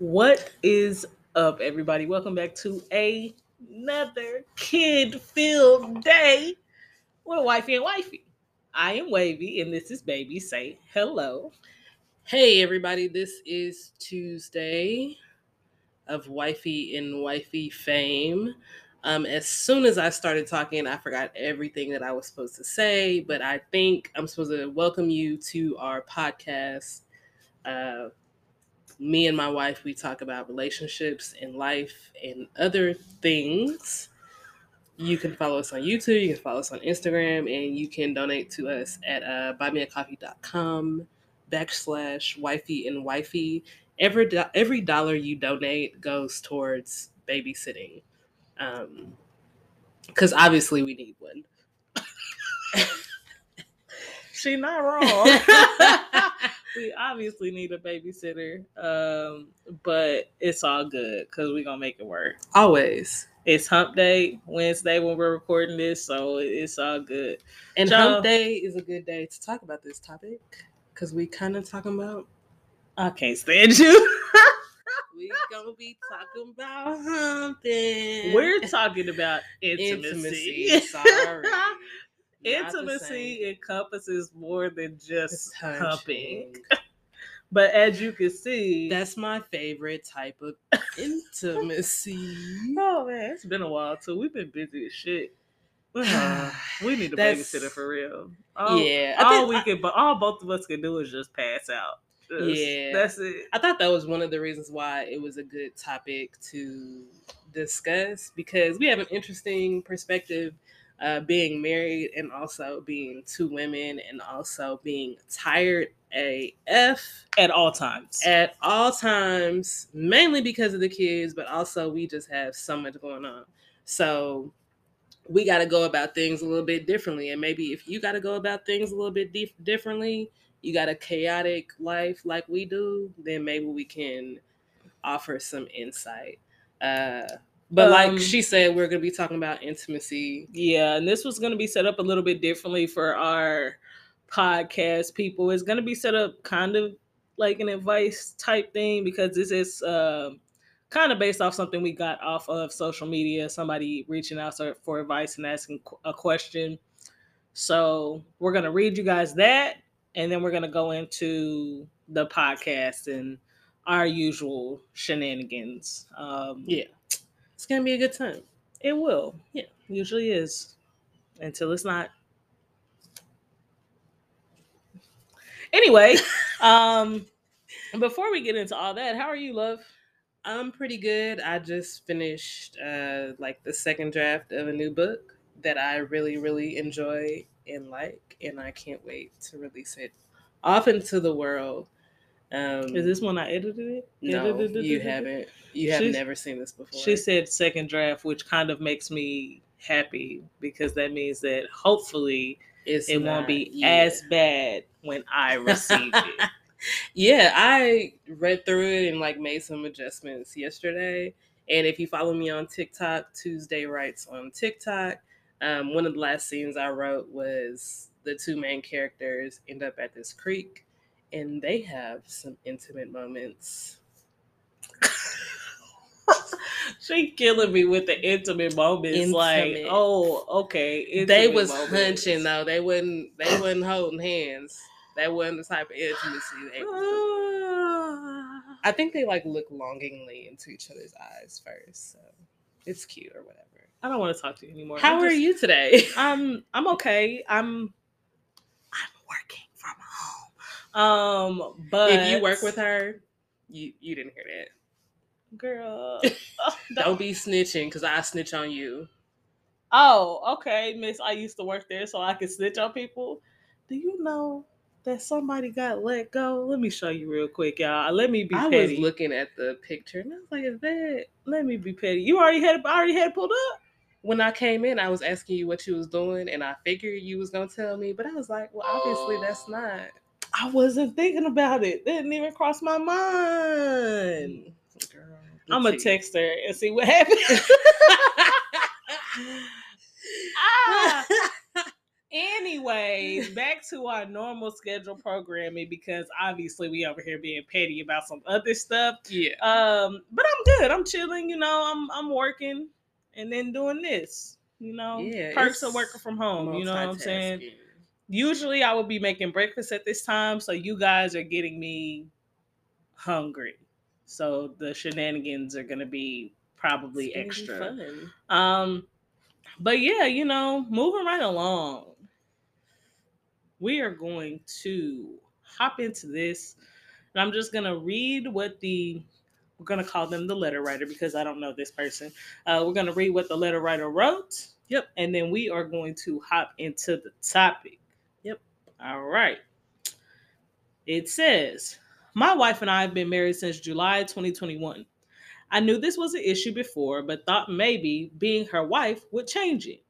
What is up, everybody? Welcome back to another kid-filled day with Wifey and Wifey. I am Wavy, and this is Baby. Say hello. Hey everybody, this is Tuesday of Wifey and Wifey fame. Um, as soon as I started talking, I forgot everything that I was supposed to say, but I think I'm supposed to welcome you to our podcast. Uh, me and my wife, we talk about relationships and life and other things. You can follow us on YouTube, you can follow us on Instagram, and you can donate to us at uh, buymeacoffee.com backslash wifey and wifey. Every, do- every dollar you donate goes towards babysitting. Um, because obviously we need one. She not wrong. we obviously need a babysitter, um, but it's all good because we're gonna make it work. Always. It's Hump Day Wednesday when we're recording this, so it's all good. And Joe- Hump Day is a good day to talk about this topic because we kind of talking about I can't stand you. we gonna be talking about humping. we're talking about intimacy. intimacy. Sorry. Intimacy encompasses more than just humping. But as you can see, That's my favorite type of intimacy. oh man, it's been a while too. We've been busy as shit. Uh, we need a babysitter for real. All, Yeah, I all think- we can, but all both of us can do is just pass out. Just- Yeah. that's it. I thought that was one of the reasons why it was a good topic to discuss because we have an interesting perspective uh, being married and also being two women and also being tired AF At all times. at all times, mainly because of the kids, but also we just have so much going on. So we got to go about things a little bit differently. And maybe if you got to go about things a little bit dif- differently, you got a chaotic life like we do, then maybe we can offer some insight. Uh, but Um, like she said, we're going to be talking about intimacy. Yeah, and this was going to be set up a little bit differently for our podcast people. It's going to be set up kind of like an advice type thing because this is um kind of based off something we got off of social media. Somebody reaching out for- for advice and asking a question. So we're going to read you guys that, and then we're going to go into the podcast and our usual shenanigans. Um, Yeah. It's to be a good time. it will. Yeah. Usually is. Until it's not. Anyway, um before we get into all that, how are you, love? I'm pretty good. I just finished uh like the second draft of a new book that I really really enjoy and like and I can't wait to release it off into the world. Um Is this one I edited it? No, Edited you it? haven't. You have She's- never seen this before. She said second draft, which kind of makes me happy because that means that hopefully it's it won't be yet. as bad when I receive it. yeah, I read through it and like made some adjustments yesterday. And if you follow me on TikTok, Tuesday Writes on TikTok, um, one of the last scenes I wrote was the two main characters end up at this creek and they have some intimate moments. she killing me with the intimate moments. Like, oh, okay. they was moments. hunching though. They wouldn't. they wasn't holding hands. That wasn't the type of intimacy they. I think they like look longingly into each other's eyes first. So it's cute or whatever. I don't want to talk to you anymore. How are you today? I'm I'm okay. I'm I'm working from home. Um, but if you work with her, you you didn't hear that. girl, Don't be snitching because I snitch on you. Oh, okay, Miss. I used to work there, so I can snitch on people. Do you know that somebody got let go? Let me show you real quick, y'all. Let me be I petty. was looking at the picture and I was like, "Is that?" Let me be petty. You already had. I already had it pulled up. When I came in, I was asking you what you was doing, and I figured you was gonna tell me, but I was like, "Well, obviously that's not." I wasn't thinking about it. Didn't even cross my mind. Girl, I'm the gonna text her and see what happens. ah, anyways, back to our normal schedule programming because obviously we over here being petty about some other stuff. Yeah. Um, but I'm good. I'm chilling. You know, I'm I'm working and then doing this. You know, Yeah, perks of working from home. You know what I'm saying? Usually, I would be making breakfast at this time, so you guys are getting me hungry. So the shenanigans are gonna be probably gonna extra. be. Um, but yeah, you know, moving right along, we are going to hop into this, and I'm just gonna read what the we're gonna call them the letter writer because I don't know this person. Uh, we're gonna read what the letter writer wrote. Yep. and then we are going to hop into the topic. All right. It says, My wife and I have been married since July 2021. I knew this was an issue before, but thought maybe being her wife would change it.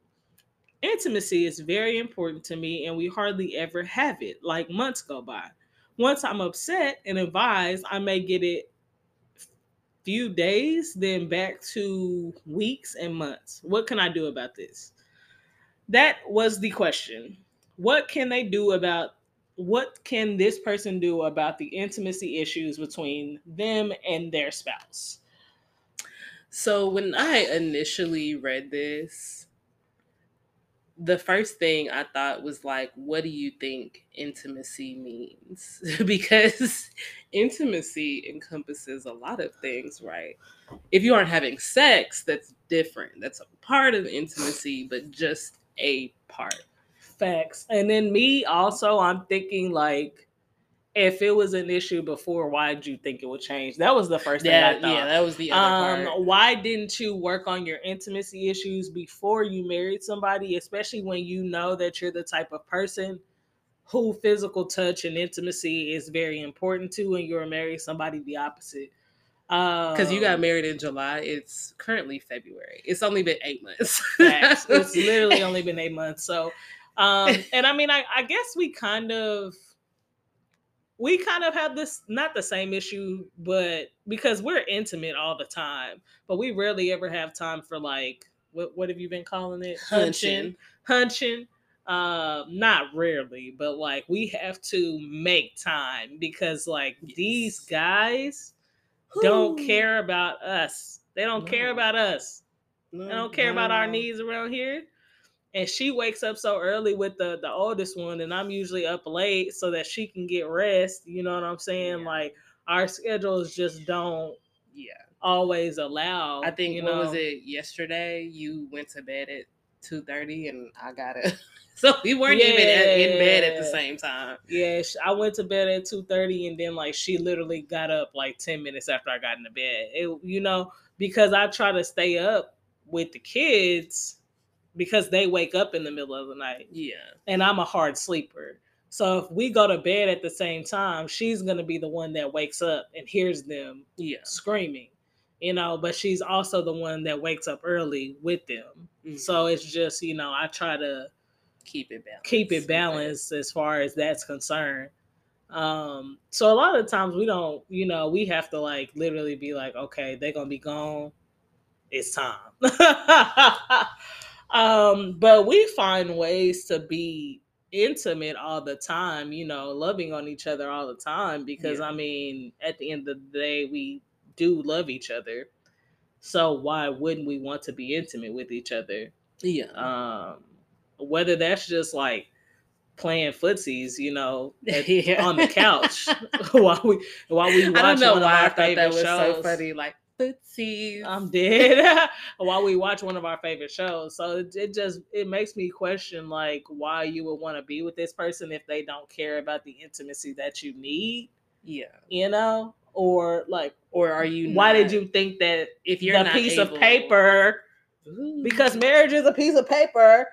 Intimacy is very important to me, and we hardly ever have it, like months go by. Once I'm upset and advised, I may get it few days, then back to weeks and months. What can I do about this? That was the question. What can they do about what can this person do about the intimacy issues between them and their spouse? So when I initially read this, the first thing I thought was like, what do you think intimacy means? because intimacy encompasses a lot of things, right? If you aren't having sex, that's different. That's a part of intimacy, but just a part. Facts. And then me also, I'm thinking like if it was an issue before, why did you think it would change? That was the first thing I thought. yeah, that was the other um part. why didn't you work on your intimacy issues before you married somebody especially when you know that you're the type of person who physical touch and intimacy is very important to and you're married somebody the opposite Because you got Um, married in July, it's currently February. It's only been eight months. it's literally only been eight months so um and i mean I, I guess we kind of we kind of have this not the same issue but because we're intimate all the time but we rarely ever have time for like what what have you been calling it? Hunching. hunching. Um not rarely but like we have to make time because like these Yes. guys don't care about us. They don't care about us. No, they don't care not about our needs around here and she wakes up so early with the the oldest one and i'm usually up late so that she can get rest you know what i'm saying Yeah. like our schedules just don't Yeah. always allow I think you what know was it yesterday? You went to bed at two thirty, and I got it. so we weren't even in bed at the same time. Yeah, I went to bed at two thirty, and then like she literally got up like ten minutes after I got into bed. It, you know, because I try to stay up with the kids because they wake up in the middle of the night, Yeah. and I'm a hard sleeper. So if we go to bed at the same time, she's gonna be the one that wakes up and hears them Yeah. screaming, you know. But she's also the one that wakes up early with them. Mhm. So it's just you know I try to keep it balanced. keep it balanced as far as that's concerned. Um, so a lot of times we don't, you know, we have to like literally be like, okay, they're gonna be gone. It's time. um, but we find ways to be intimate all the time, you know, loving on each other all the time because Yeah. I mean, at the end of the day, we do love each other. So why wouldn't we want to be intimate with each other? Yeah. um whether that's just like playing footsies you know at- Yeah. on the couch while we while we watch I don't know one why I thought that was shows. so funny. Like footsies. i'm dead while we watch one of our favorite shows so it, it just it makes me question like why you would want to be with this person if they don't care about the intimacy that you need yeah. you know or like Or are you? why did you think that If you're a piece able- of paper Ooh, because marriage is a piece of paper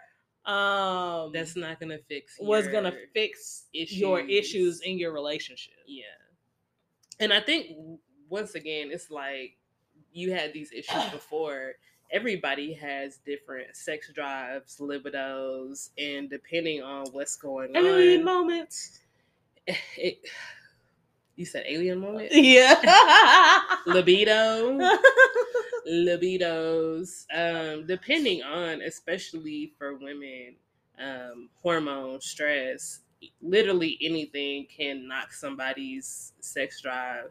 um that's not gonna fix. was gonna your- fix your issues. issues in your relationship. Yeah. And I think once again, it's like you had these issues before. Everybody has different sex drives, libidos, and depending on what's going Alien on, moments. it, you said alien moment, Yeah. libido, libidos. Um, depending on, especially for women, um, hormone, stress, literally anything can knock somebody's sex drive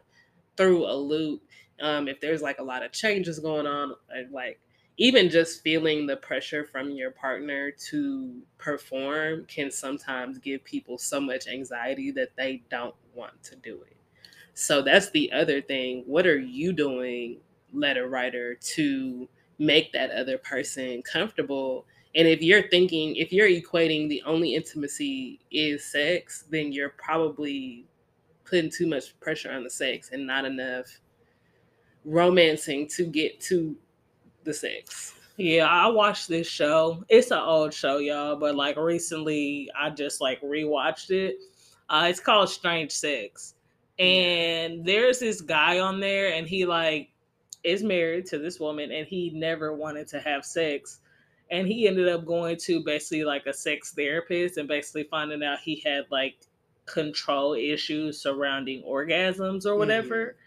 through a loop. Um, if there's like a lot of changes going on, like even just feeling the pressure from your partner to perform can sometimes give people so much anxiety that they don't want to do it. So that's the other thing. What are you doing, letter writer, to make that other person comfortable? And if you're thinking, if you're equating the only intimacy is sex, then you're probably putting too much pressure on the sex and not enough romancing to get to the sex. Yeah, I watched this show. It's an old show, y'all, but like recently I just like rewatched it. Uh, it's called Strange Sex. And there's this guy on there and he like is married to this woman and he never wanted to have sex. And he ended up going to basically like a sex therapist and basically finding out he had like control issues surrounding orgasms or whatever. Mm-hmm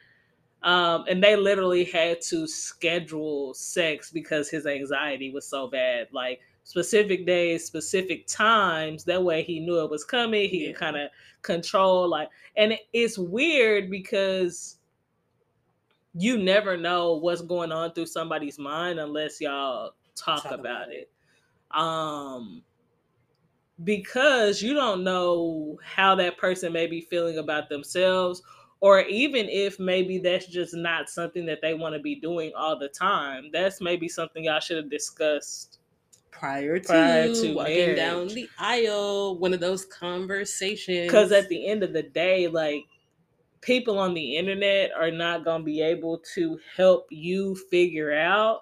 um, and they literally had to schedule sex because his anxiety was so bad. Like specific days, specific times. That way he knew it was coming. He yeah. could kind of control like and it's weird because you never know what's going on through somebody's mind unless y'all talk, talk about, about it. it. Um because you don't know how that person may be feeling about themselves or even if maybe that's just not something that they want to be doing all the time that's maybe something y'all should have discussed prior to, prior to walking marriage. down the aisle one of those conversations. Because at the end of the day like people on the internet are not going to be able to help you figure out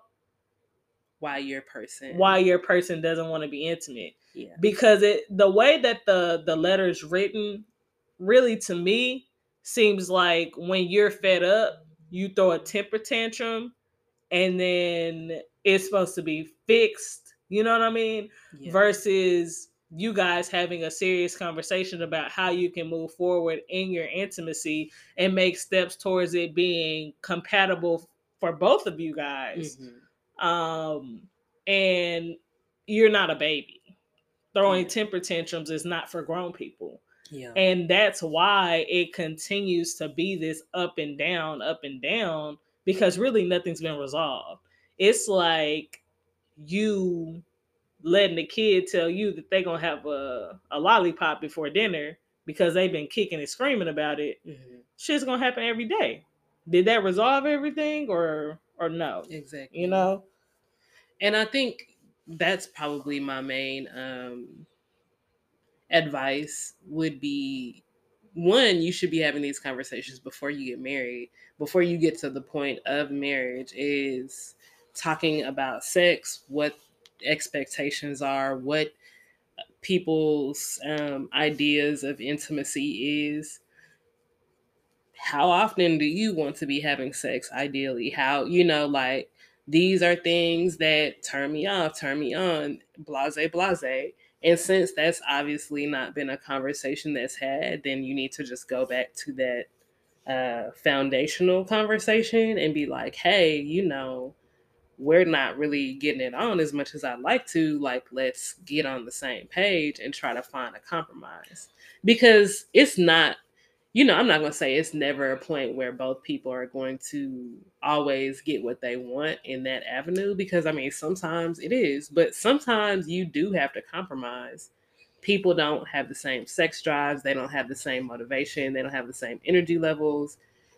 why your person why your person doesn't want to be intimate. Yeah. Because it the way that the the letter's written really to me seems like when you're fed up, you throw a temper tantrum and then it's supposed to be fixed. You know what I mean? Yeah. Versus you guys having a serious conversation about how you can move forward in your intimacy and make steps towards it being compatible for both of you guys. Mm-hmm. Um, and you're not a baby. Throwing yeah. temper tantrums is not for grown people. Yeah. And that's why it continues to be this up and down, up and down, because really nothing's been resolved. It's like you letting the kid tell you that they're gonna have a, a lollipop before dinner because they've been kicking and screaming about it. Mm-hmm. Shit's gonna happen every day. Did that resolve everything or or no? Exactly. You know? And I think that's probably my main um advice would be one, you should be having these conversations before you get married, before you get to the point of marriage, is talking about sex, what expectations are, what people's um, ideas of intimacy is. How often do you want to be having sex, ideally? How, you know, like these are things that turn me off, turn me on, blase, blase and since that's obviously not been a conversation that's had, then you need to just go back to that uh, foundational conversation and be like, hey, you know, we're not really getting it on as much as I'd like to. Like, let's get on the same page and try to find a compromise. Because it's not you know, I'm not going to say it's never a point where both people are going to always get what they want in that avenue because I mean, sometimes it is, but sometimes you do have to compromise. People don't have the same sex drives, they don't have the same motivation, they don't have the same energy levels.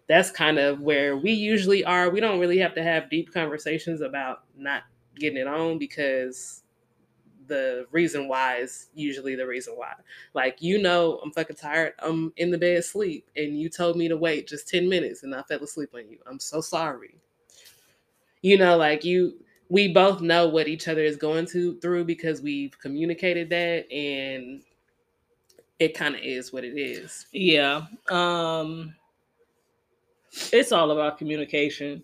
That's kind of where we usually are. We don't really have to have deep conversations about not getting it on because the reason why is usually the reason why. Like, you know, I'm fucking tired. I'm in the bed asleep, and you told me to wait just 10 minutes and I fell asleep on you. I'm so sorry. You know, like you we both know what each other is going to through because we've communicated that and it kind of is what it is. Yeah. Um it's all about communication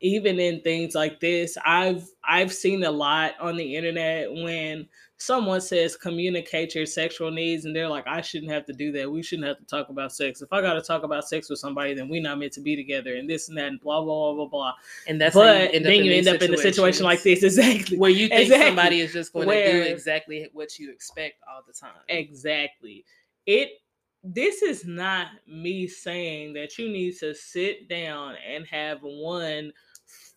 even in things like this, I've I've seen a lot on the internet when someone says communicate your sexual needs and they're like i shouldn't have to do that. We shouldn't have to talk about sex. If i got to talk about sex with somebody then we're not meant to be together and this and that and blah blah blah blah. Blah and that's but you then you end up in a situation like this exactly. Where you think exactly. somebody is just going where, to do exactly what you expect all the time. Exactly. It this is not me saying that you need to sit down and have one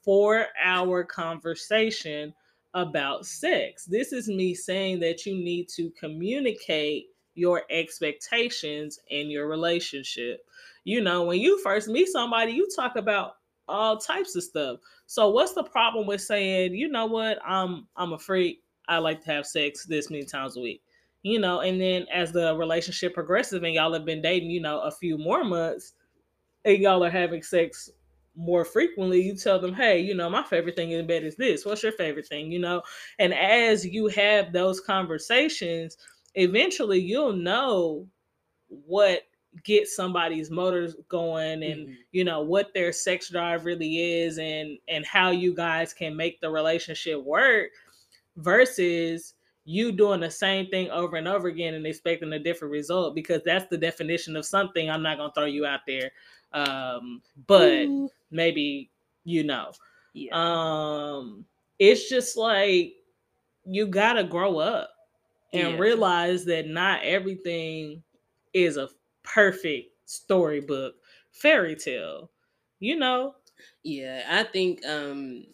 four hour conversation about sex. This is me saying that you need to communicate your expectations in your relationship. You know, when you first meet somebody, you talk about all types of stuff. So what's the problem with saying, you know what, I'm I'm a freak. I like to have sex this many times a week. You know, and then as the relationship progresses and y'all have been dating, you know, a few more months, and y'all are having sex more frequently, you tell them, hey, you know, my favorite thing in bed is this. What's your favorite thing? You know, and as you have those conversations, eventually you'll know what gets somebody's motors going and mm-hmm. you know what their sex drive really is and and how you guys can make the relationship work versus you doing the same thing over and over again and expecting a different result because that's the definition of something i'm not going to throw you out there um but Ooh maybe you know. Yeah. Um it's just like you got to grow up and yeah. realize that not everything is a perfect storybook fairy tale. You know? Yeah, I think um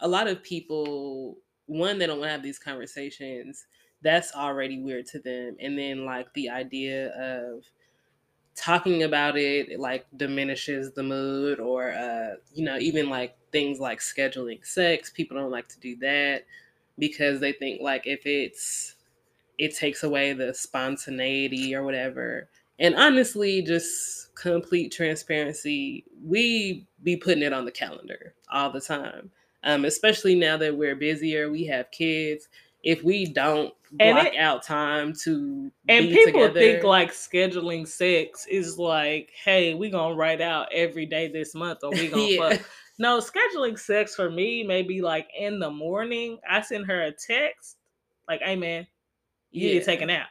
a lot of people one they don't want to have these conversations that's already weird to them and then like the idea of talking about it like diminishes the mood or uh you know even like things like scheduling sex people don't like to do that because they think like if it's it takes away the spontaneity or whatever. And honestly just complete transparency we be putting it on the calendar all the time um especially now that we're busier we have kids. If we don't block it, out time to and people together. think like scheduling sex is like hey we gonna write out every day this month or we gonna yeah. fuck no scheduling sex for me maybe like in the morning i send her a text like hey man you yeah. need to take a nap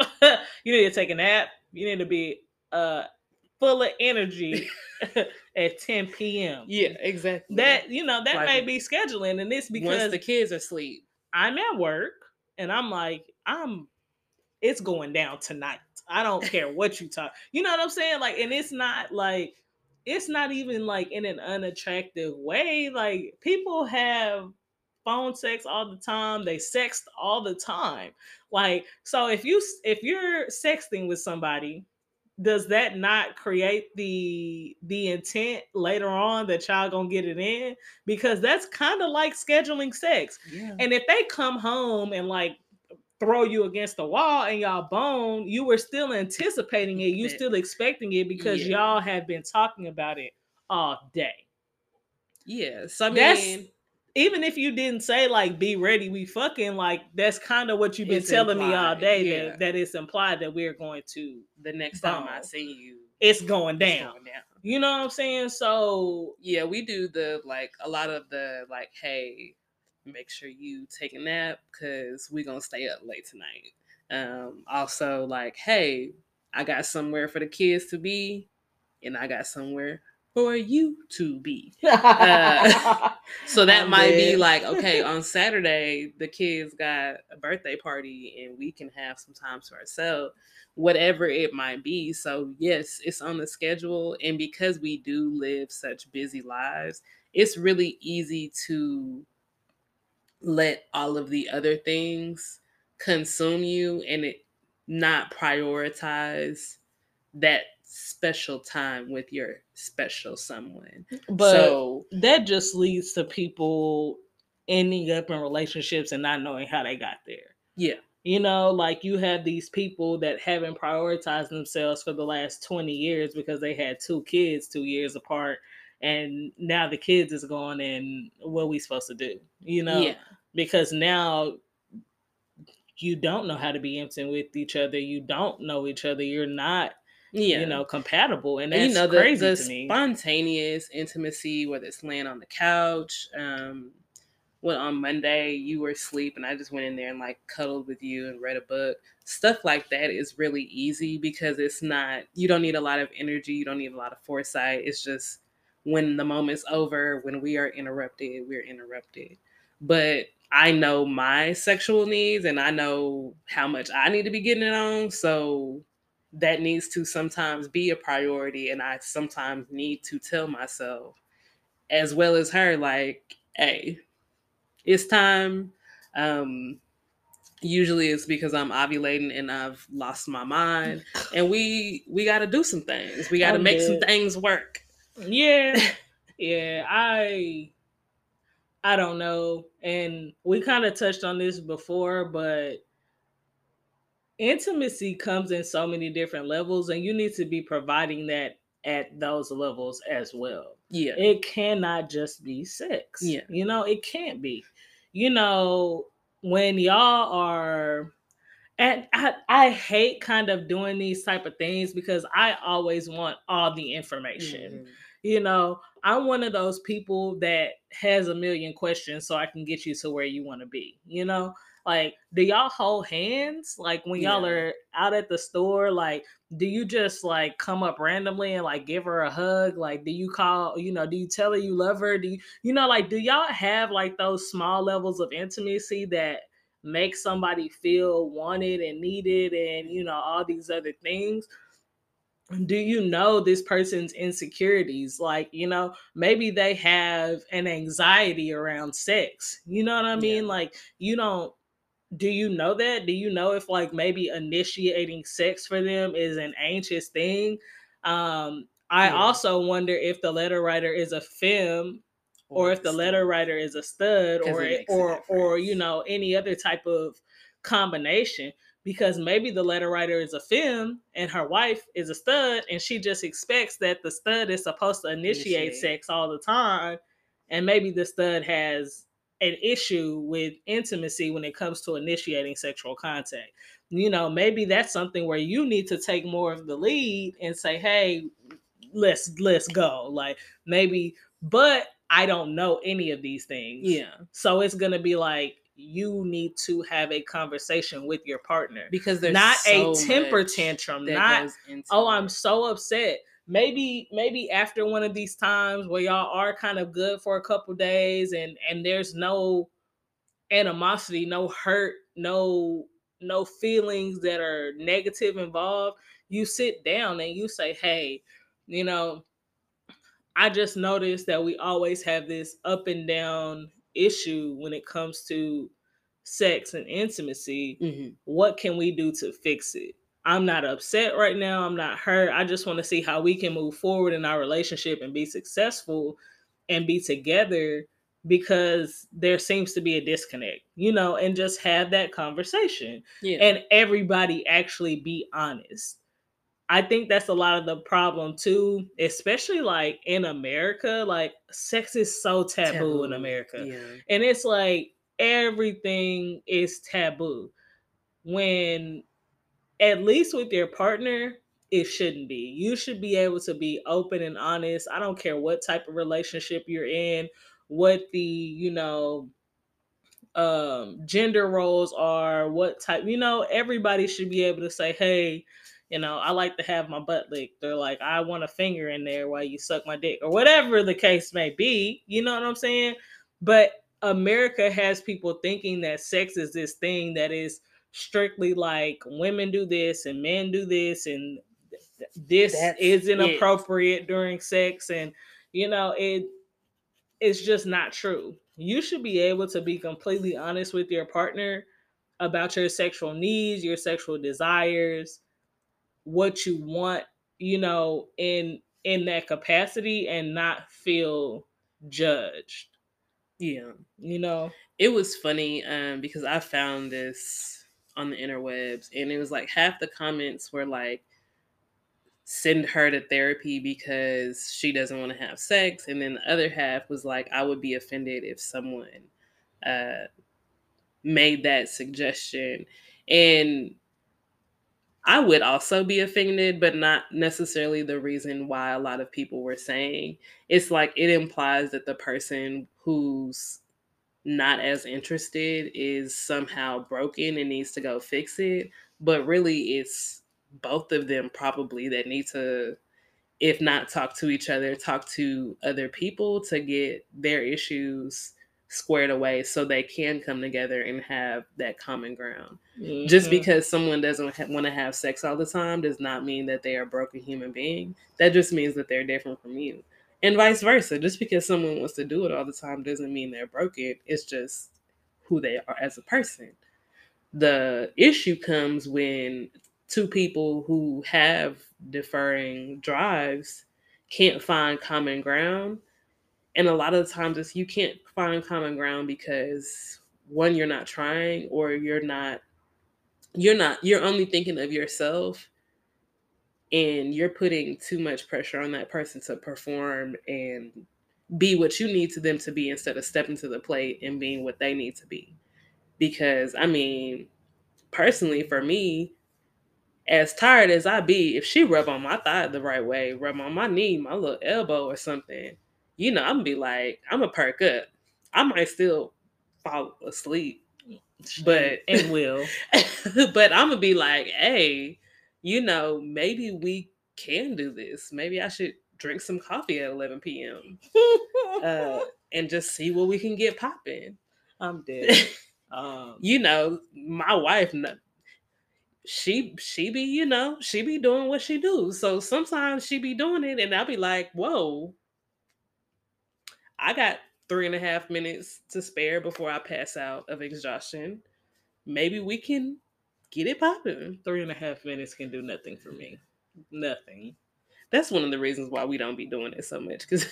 you need to take a nap you need to be uh full of energy at 10 p.m. Yeah, exactly. That you know that like, may be scheduling, and this because once the kids are asleep, I'm at work and I'm like, I'm it's going down tonight. I don't care what you talk. You know what I'm saying? Like, and it's not like it's not even like in an unattractive way. Like people have phone sex all the time. They sext all the time. Like, so if you if you're sexting with somebody does that not create the the intent later on that y'all gonna get it in because that's kind of like scheduling sex yeah. and if they come home and like throw you against the wall and y'all bone you were still anticipating it you still expecting it because yeah. y'all have been talking about it all day yes i mean that's, even if you didn't say like be ready we fucking like that's kind of what you've been it's telling implied, me all day yeah. that, that it's implied that we're going to the next time i see you it's going down. It's going down you know what i'm saying so yeah we do the like a lot of the like hey make sure you take a nap because we're gonna stay up late tonight um also like hey i got somewhere for the kids to be and i got somewhere for you to be. Uh, so that I'm might dead. be like, okay, on Saturday, the kids got a birthday party and we can have some time to ourselves, whatever it might be. So, yes, it's on the schedule. And because we do live such busy lives, it's really easy to let all of the other things consume you and it not prioritize that special time with your special someone. But so, that just leads to people ending up in relationships and not knowing how they got there. Yeah. You know, like you have these people that haven't prioritized themselves for the last 20 years because they had two kids two years apart and now the kids is gone and what we supposed to do, you know? Yeah. Because now you don't know how to be intimate with each other. You don't know each other. You're not yeah. you know, compatible. And that's and, you know, crazy the, to me. Spontaneous intimacy, whether it's laying on the couch, um, when on Monday you were asleep and I just went in there and like cuddled with you and read a book. Stuff like that is really easy because it's not, you don't need a lot of energy, you don't need a lot of foresight. It's just when the moment's over, when we are interrupted, we're interrupted. But I know my sexual needs and I know how much I need to be getting it on. So that needs to sometimes be a priority. And I sometimes need to tell myself, as well as her, like, hey, it's time. Um, usually it's because I'm ovulating and I've lost my mind. And we we gotta do some things. We gotta oh, make some things work. Yeah. yeah. I I don't know. And we kind of touched on this before, but intimacy comes in so many different levels, and you need to be providing that at those levels as well. Yeah. It cannot just be sex. Yeah. You know, it can't be. You know, when y'all are and I, I hate kind of doing these type of things because I always want all the information. Mm-hmm. You know, I'm one of those people that has a million questions so I can get you to where you want to be. You know, like do y'all hold hands? Like when y'all yeah. are out at the store, like do you just like come up randomly and like give her a hug? Like do you call, you know, do you tell her you love her? Do you you know like do y'all have like those small levels of intimacy that make somebody feel wanted and needed and you know all these other things? do you know this person's insecurities like you know maybe they have an anxiety around sex you know what i mean yeah. like you don't do you know that do you know if like maybe initiating sex for them is an anxious thing um i yeah. also wonder if the letter writer is a femme or, or if the letter writer is a stud or or or you know any other type of combination because maybe the letter writer is a femme and her wife is a stud and she just expects that the stud is supposed to initiate, initiate. sex all the time and maybe the stud has an issue with intimacy when it comes to initiating sexual contact. You know maybe that's something where you need to take more of the lead and say hey let's let's go like maybe but i don't know any of these things. Yeah. So it's gonna be like you need to have a conversation with your partner. Because there's not so a temper tantrum not oh i'm so upset maybe maybe after one of these times where y'all are kind of good for a couple days and and there's no animosity no hurt no no feelings that are negative involved you sit down and you say hey you know i just noticed that we always have this up and down issue when it comes to sex and intimacy, mm-hmm. what can we do to fix it? I'm not upset right now. I'm not hurt. I just want to see how we can move forward in our relationship and be successful and be together because there seems to be a disconnect, you know, and just have that conversation yeah. and everybody actually be honest. I think that's a lot of the problem too, especially like in America. Like sex is so taboo, taboo. in America. Yeah. And it's like everything is taboo. When at least with your partner, it shouldn't be. You should be able to be open and honest. I don't care what type of relationship you're in, what the, you know, um gender roles are, what type, you know, everybody should be able to say, "Hey, you know, I like to have my butt licked. They're like, I want a finger in there while you suck my dick, or whatever the case may be. You know what I'm saying? But America has people thinking that sex is this thing that is strictly like women do this and men do this and this That's is inappropriate it. during sex and you know it it's just not true you should be able to be completely honest with your partner about your sexual needs your sexual desires what you want, you know, in in that capacity and not feel judged. Yeah. You know. It was funny um because I found this on the interwebs and it was like half the comments were like send her to therapy because she doesn't want to have sex and then the other half was like I would be offended if someone uh made that suggestion and I would also be offended, but not necessarily the reason why a lot of people were saying. It's like it implies that the person who's not as interested is somehow broken and needs to go fix it. But really, it's both of them probably that need to, if not talk to each other, talk to other people to get their issues squared away so they can come together and have that common ground. Mm-hmm. Just because someone doesn't ha- want to have sex all the time does not mean that they are a broken human being. That just means that they're different from you. And vice versa. Just because someone wants to do it all the time doesn't mean they're broken. It's just who they are as a person. The issue comes when two people who have differing drives can't find common ground and a lot of the times it's you can't find common ground because one you're not trying or you're not you're not you're only thinking of yourself and you're putting too much pressure on that person to perform and be what you need to them to be instead of stepping to the plate and being what they need to be because i mean personally for me as tired as i be if she rub on my thigh the right way rub on my knee my little elbow or something you know, I'm gonna be like, I'm gonna perk up. I might still fall asleep, but and will. but I'm gonna be like, hey, you know, maybe we can do this. Maybe I should drink some coffee at 11 p.m. uh, and just see what we can get popping. I'm dead. Um, you know, my wife, she she be you know she be doing what she do. So sometimes she be doing it, and I'll be like, whoa, I got three and a half minutes to spare before I pass out of exhaustion. Maybe we can get it popping. Three and a half minutes can do nothing for me. Nothing. That's one of the reasons why we don't be doing it so much because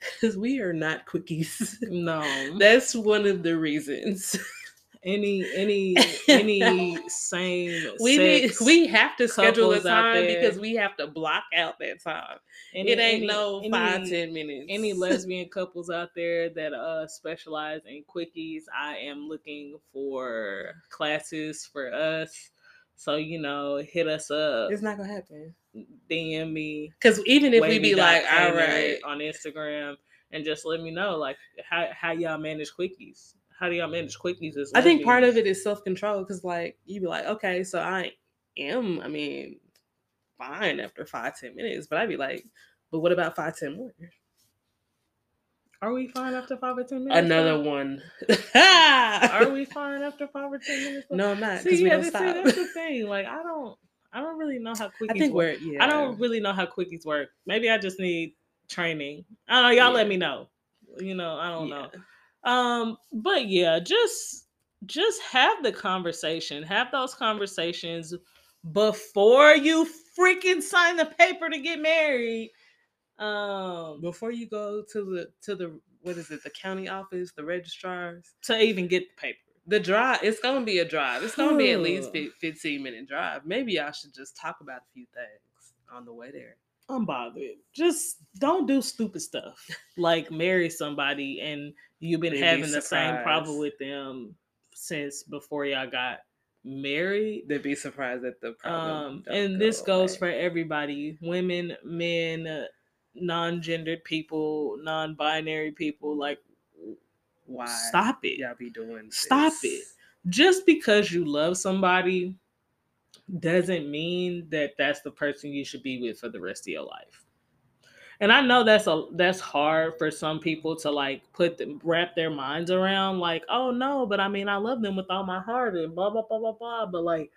because we are not quickies. No, that's one of the reasons. any any any same we need we have to schedule a time because we have to block out that time. Any, it ain't any, no five any, ten minutes. any lesbian couples out there that uh specialize in quickies i am looking for classes for us. So you know hit us up. It's not gonna happen. Dm me. Because even if we be like all right. on instagram and just let me know like how, how y'all manage quickies how do y'all manage quickies? As I think part of it is self control because, like, you be like, okay, so I am, I mean, fine after five ten minutes, but I'd be like, but what about five ten more? Are we fine after five or ten minutes? Another though? one. Are we fine after five or ten minutes? No, I'm not. See, yeah, see, that's the thing. Like, I don't, I don't really know how quickies. I think work. we're, yeah. I don't really know how quickies work. Maybe I just need training. I don't know. Y'all yeah. let me know. You know, I don't yeah. know. Um, but yeah, just just have the conversation. Have those conversations before you freaking sign the paper to get married. Um, before you go to the to the what is it, the county office, the registrars, to even get the paper. The drive, it's gonna be a drive. It's gonna be at least 15 minute drive. Maybe I should just talk about a few things on the way there. I'm bothered. Just don't do stupid stuff like marry somebody and you've been They'd having the same problem with them since before y'all got married. They'd be surprised at the problem. Um, and go this goes for everybody: women, men, uh, non-gendered people, non-binary people. Like, why? Stop it! Y'all be doing. Stop it! Just because you love somebody doesn't mean that that's the person you should be with for the rest of your life. And I know that's a that's hard for some people to like put wrap their minds around like, oh no, but I mean I love them with all my heart and blah blah blah blah blah. But like,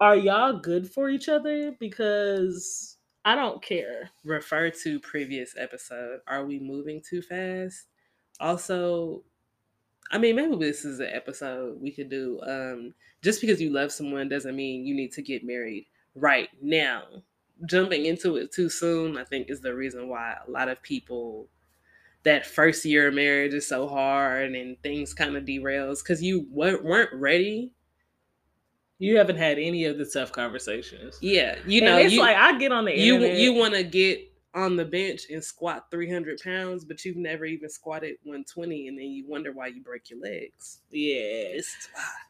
are y'all good for each other? Because I don't care. Refer to previous episode. Are we moving too fast? Also, I mean, maybe this is an episode we could do. Um, just because you love someone doesn't mean you need to get married right now. Jumping into it too soon, I think, is the reason why a lot of people that first year of marriage is so hard and things kind of derails because you weren't ready. You haven't had any of the tough conversations. Yeah, you know, and it's you, like I get on the you internet. you want to get on the bench and squat 300 pounds, but you've never even squatted 120, and then you wonder why you break your legs. Yeah.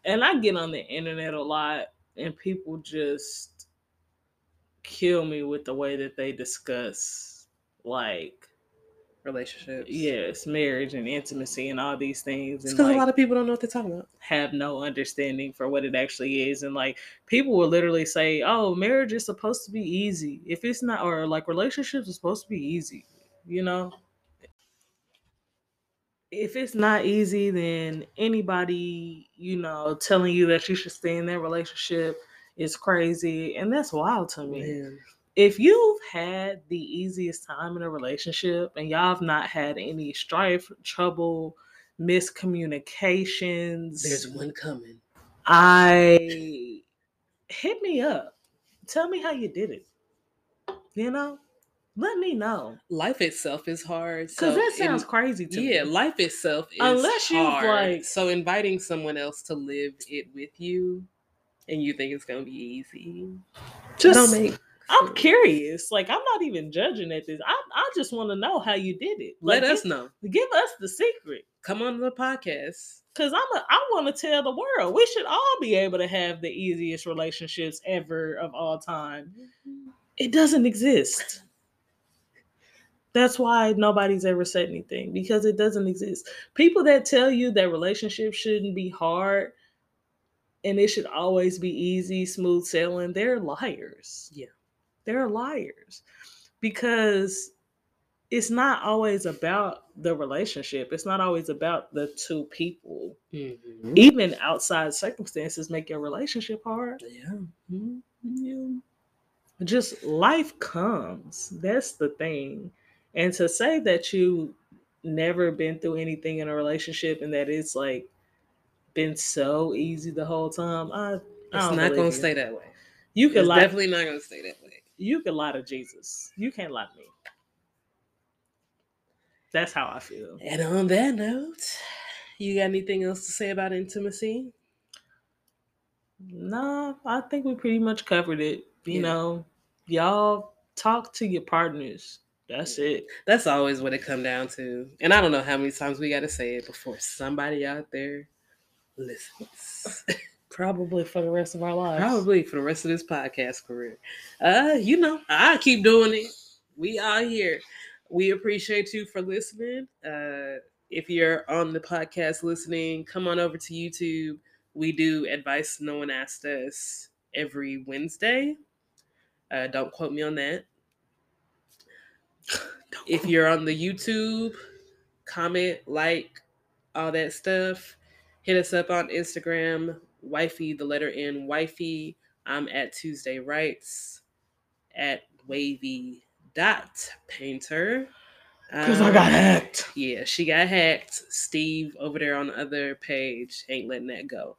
And I get on the internet a lot and people just kill me with the way that they discuss like relationships. yes, marriage and intimacy and all these things. Because like, a lot of people don't know what they're talking about. have no understanding for what it actually is. And like people will literally say, Oh, marriage is supposed to be easy. If it's not or like relationships are supposed to be easy, you know? If it's not easy, then anybody, you know, telling you that you should stay in that relationship is crazy. And that's wild to me Man. if you've had the easiest time in a relationship and y'all have not had any strife, trouble, miscommunications, There's one coming. I hit me up. Tell me how you did it. You know, let me know Life itself is hard. because so that sounds in- crazy to yeah, me. life itself is Unless you've, hard. like- so inviting someone else to live it with you, and you think it's gonna be easy, Just, don't make. I'm curious. Like, I'm not even judging at this. I, I just want to know how you did it. Let us give, know. give us the secret. Come on the podcast. Cause I'm a, I want to tell the world we should all be able to have the easiest relationships ever of all time. It doesn't exist. That's why nobody's ever said anything because it doesn't exist. People that tell you that relationships shouldn't be hard and it should always be easy, smooth sailing, they're liars. Yeah. They're liars because it's not always about the relationship. It's not always about the two people. Mhm. Even outside circumstances make your relationship hard. Yeah. Mhm. Yeah. Just life comes. That's the thing. And to say that you never been through anything in a relationship and that it's like been so easy the whole time, I, I It's not gonna you. stay that way. You can It's lie. definitely not gonna stay that way. You can lie to Jesus. You can't lie to me. That's how I feel. And on that note, you got anything else to say about intimacy? Nah, I think we pretty much covered it. You Yeah. know, y'all talk to your partners. That's it. That's always what it come down to. And I don't know how many times we got to say it before somebody out there listens. Probably for the rest of our lives. Probably for the rest of this podcast career. Uh, you know, I keep doing it. We are here. We appreciate you for listening. Uh, if you're on the podcast listening, come on over to YouTube. We do advice no one asked us every Wednesday. Uh, don't quote me on that. If you're on the YouTube, comment, like, all that stuff. Hit us up on Instagram, wifey, the letter N, wifey. I'm at Tuesday Rights at wavy dot painter. Because I got Um, hacked. Yeah, she got hacked. Steve over there on the other page ain't letting that go.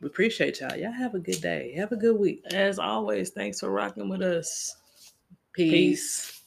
We appreciate y'all. Y'all have a good day. Have a good week. As always, thanks for rocking with us. Peace. Peace.